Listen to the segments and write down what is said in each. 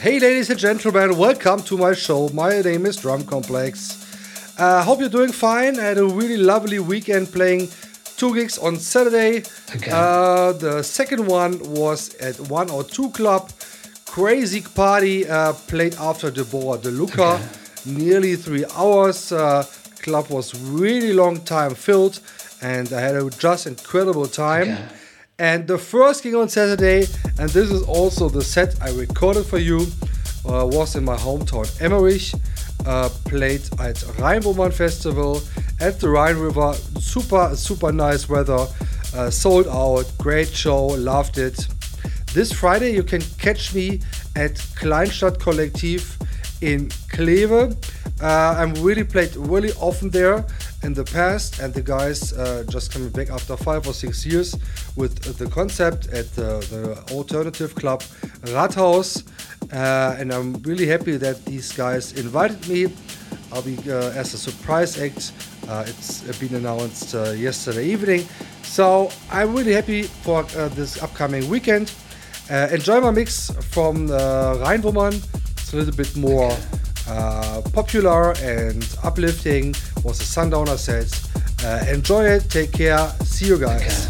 Hey, ladies and gentlemen, welcome to my show. My name is Drum Complex. I uh, hope you're doing fine. I had a really lovely weekend playing two gigs on Saturday. Okay. Uh, the second one was at one or two Club. Crazy party uh, played after the board, the Luca. Okay. Nearly three hours. Uh, club was really long time filled, and I had a just incredible time. Okay. And the first gig on Saturday, and this is also the set I recorded for you, uh, was in my hometown Emmerich. Uh, played at Rheinwoman Festival at the Rhine River. Super, super nice weather. Uh, sold out. Great show. Loved it. This Friday you can catch me at Kleinstadt Kollektiv in Kleve. Uh, I'm really played really often there in the past, and the guys uh, just coming back after five or six years with the concept at the, the alternative club Rathaus. Uh, and I'm really happy that these guys invited me. I'll be uh, as a surprise act. Uh, it's been announced uh, yesterday evening, so I'm really happy for this upcoming weekend. enjoy my mix from uh, Rheinwoman. It's a little bit more uh, popular and uplifting. Was the sundowner set. Uh, enjoy it. Take care. See you guys.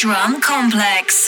Drum Complex.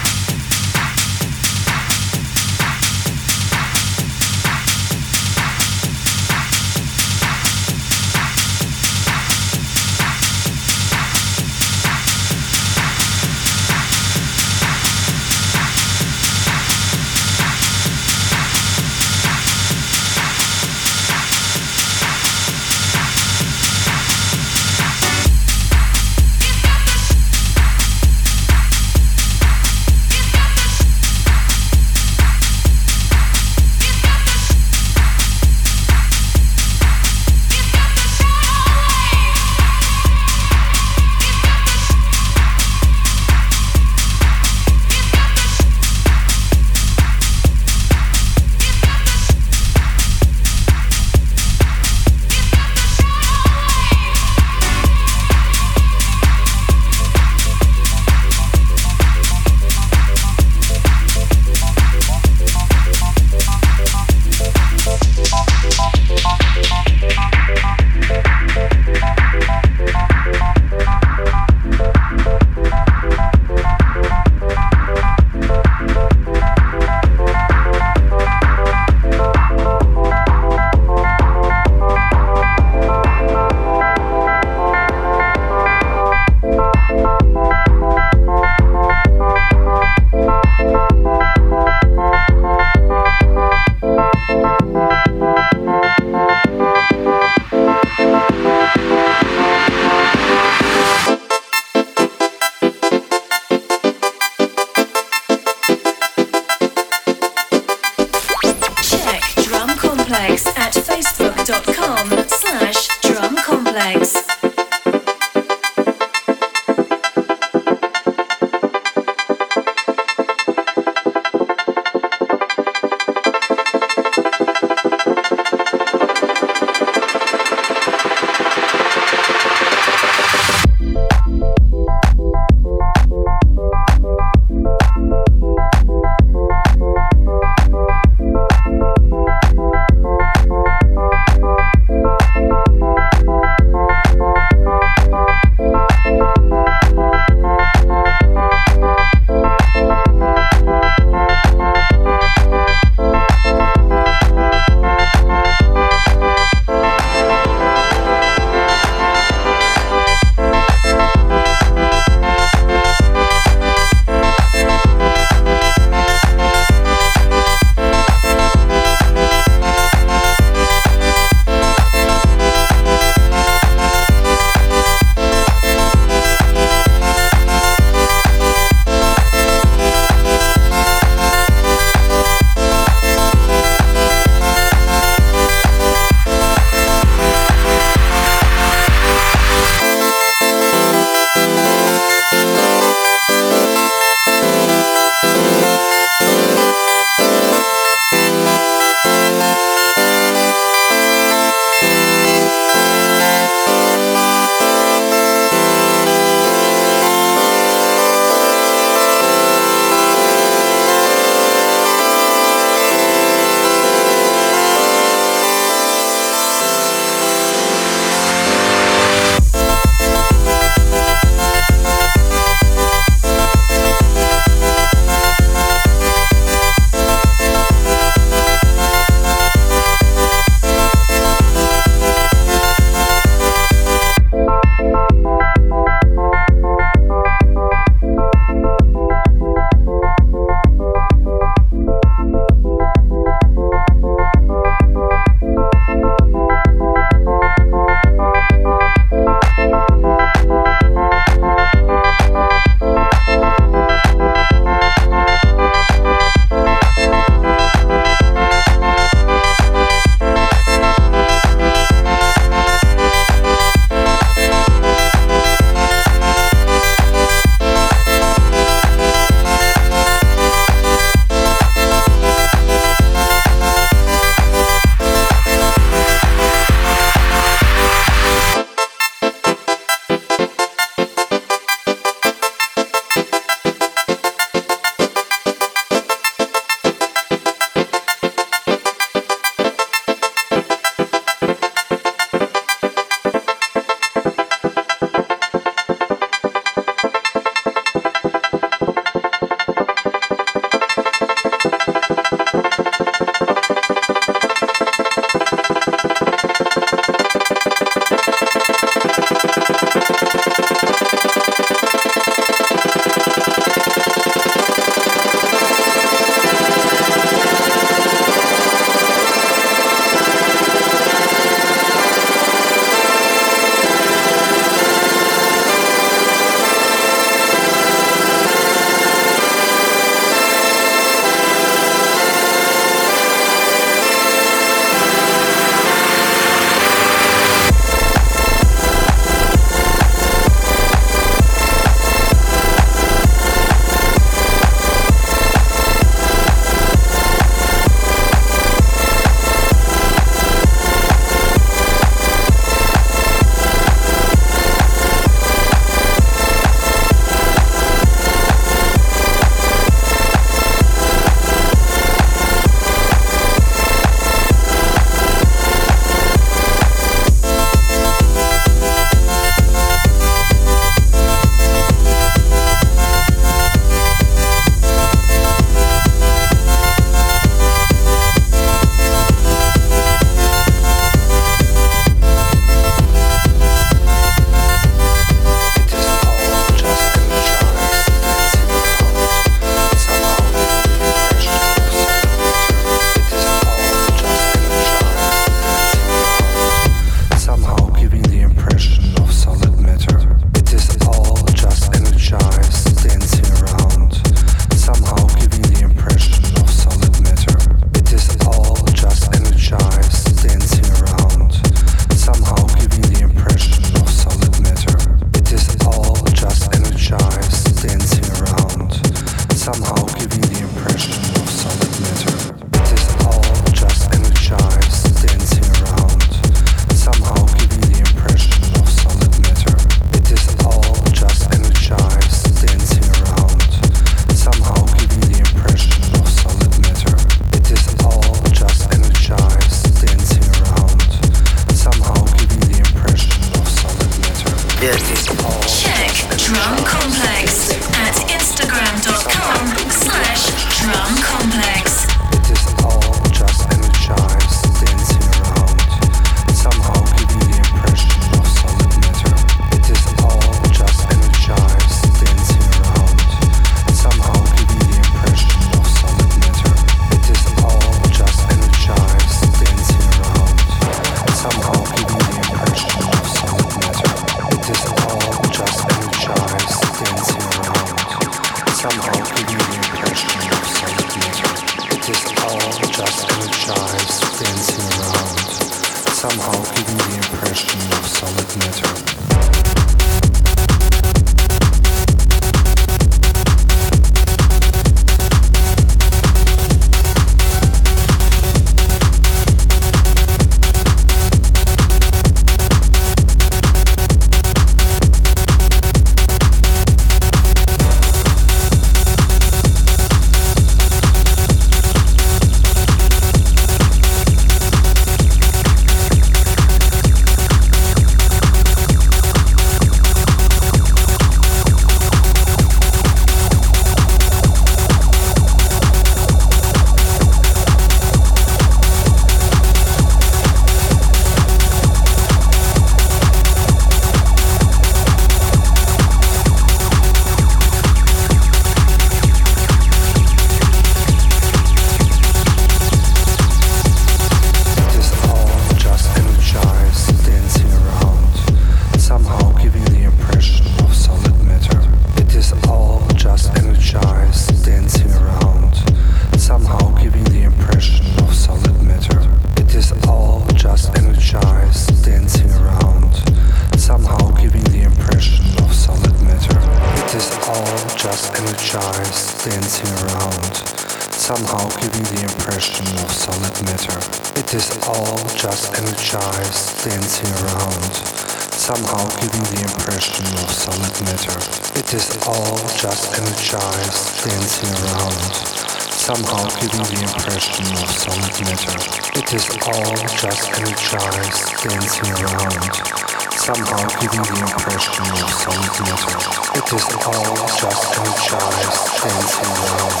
is all just two chives dancing around.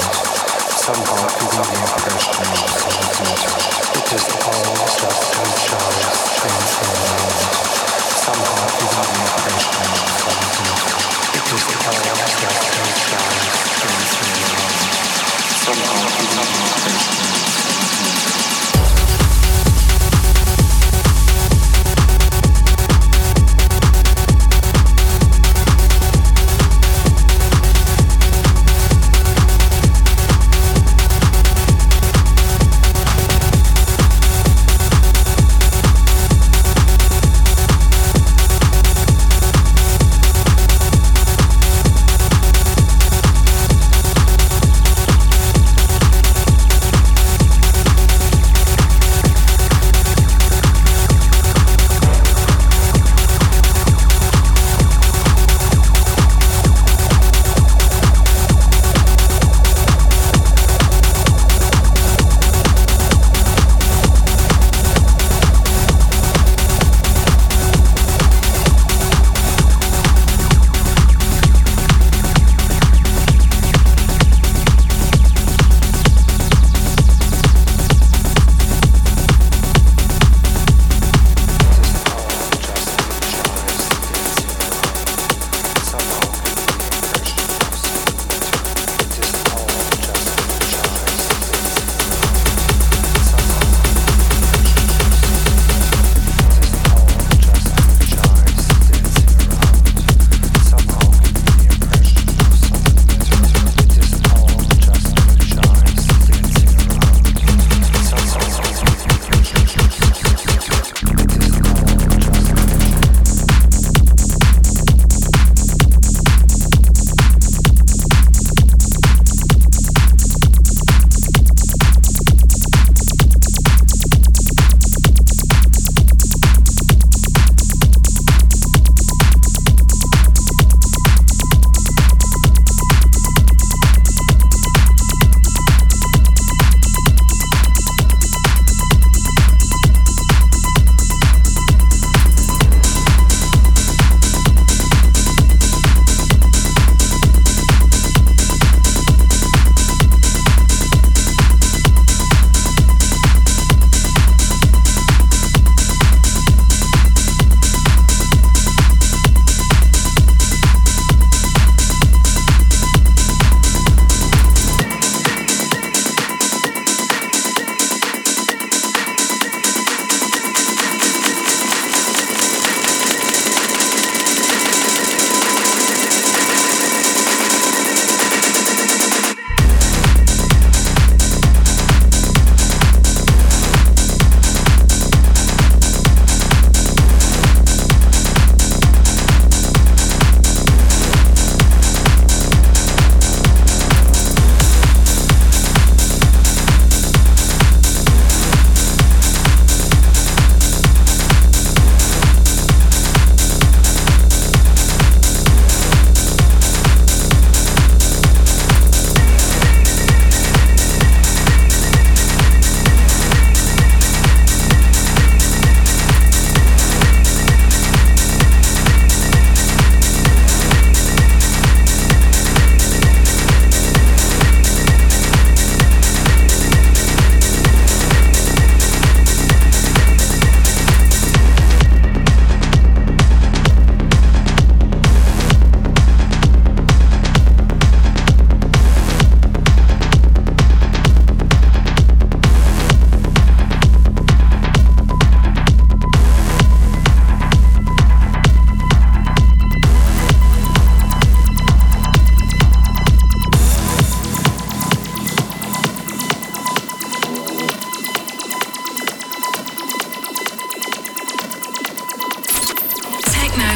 Somehow giving the impression of solid matter. It is all just two chives dancing around. Somehow giving the impression of solid matter. It is all just two chives dancing around. Somehow giving the impression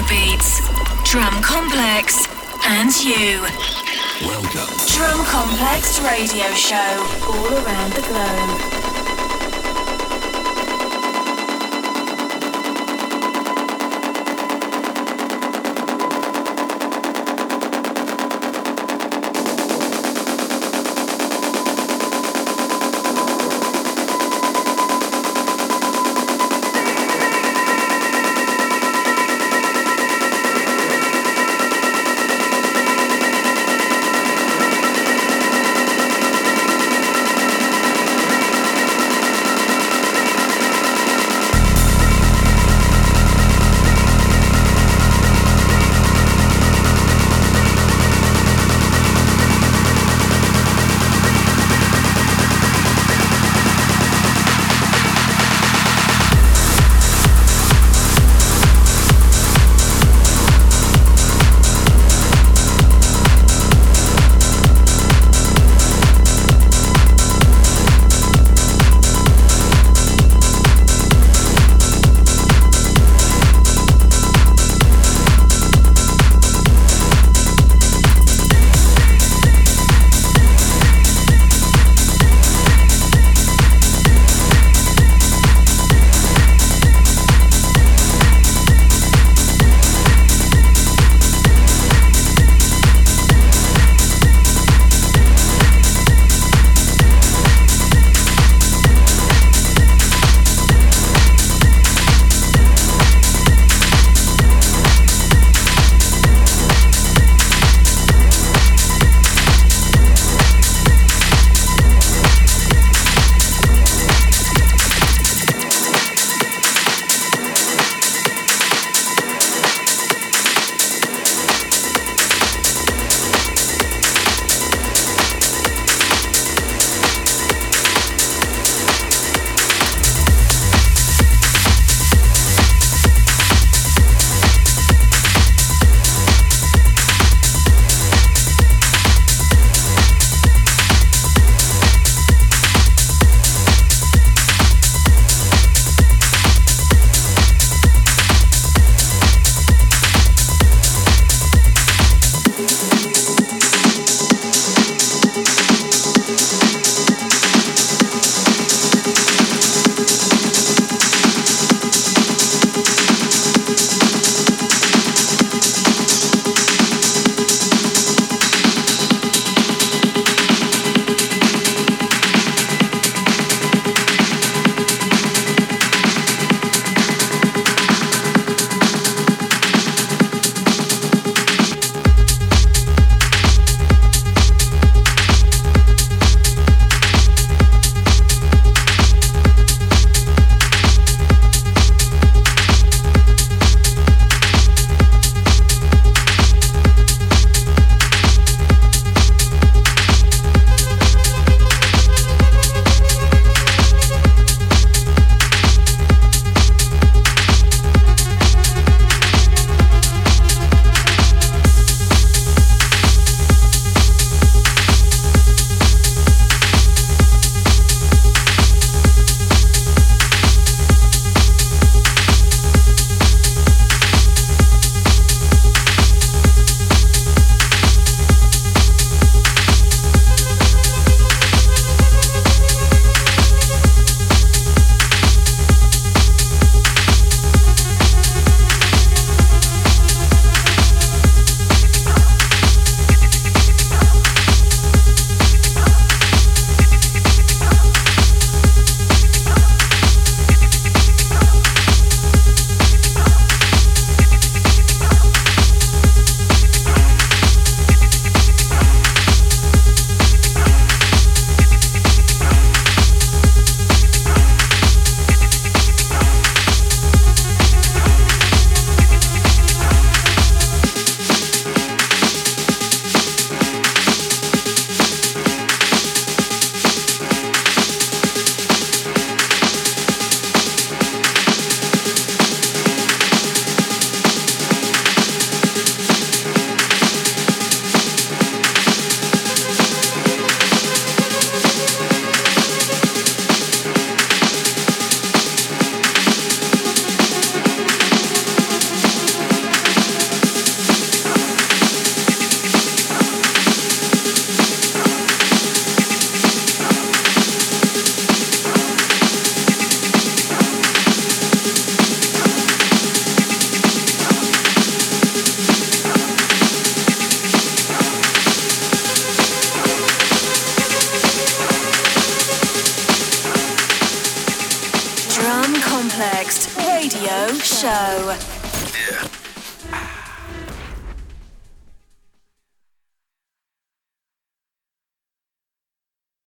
beats, Drum Complex, and you. Welcome. Drum Complex Radio Show all around the globe.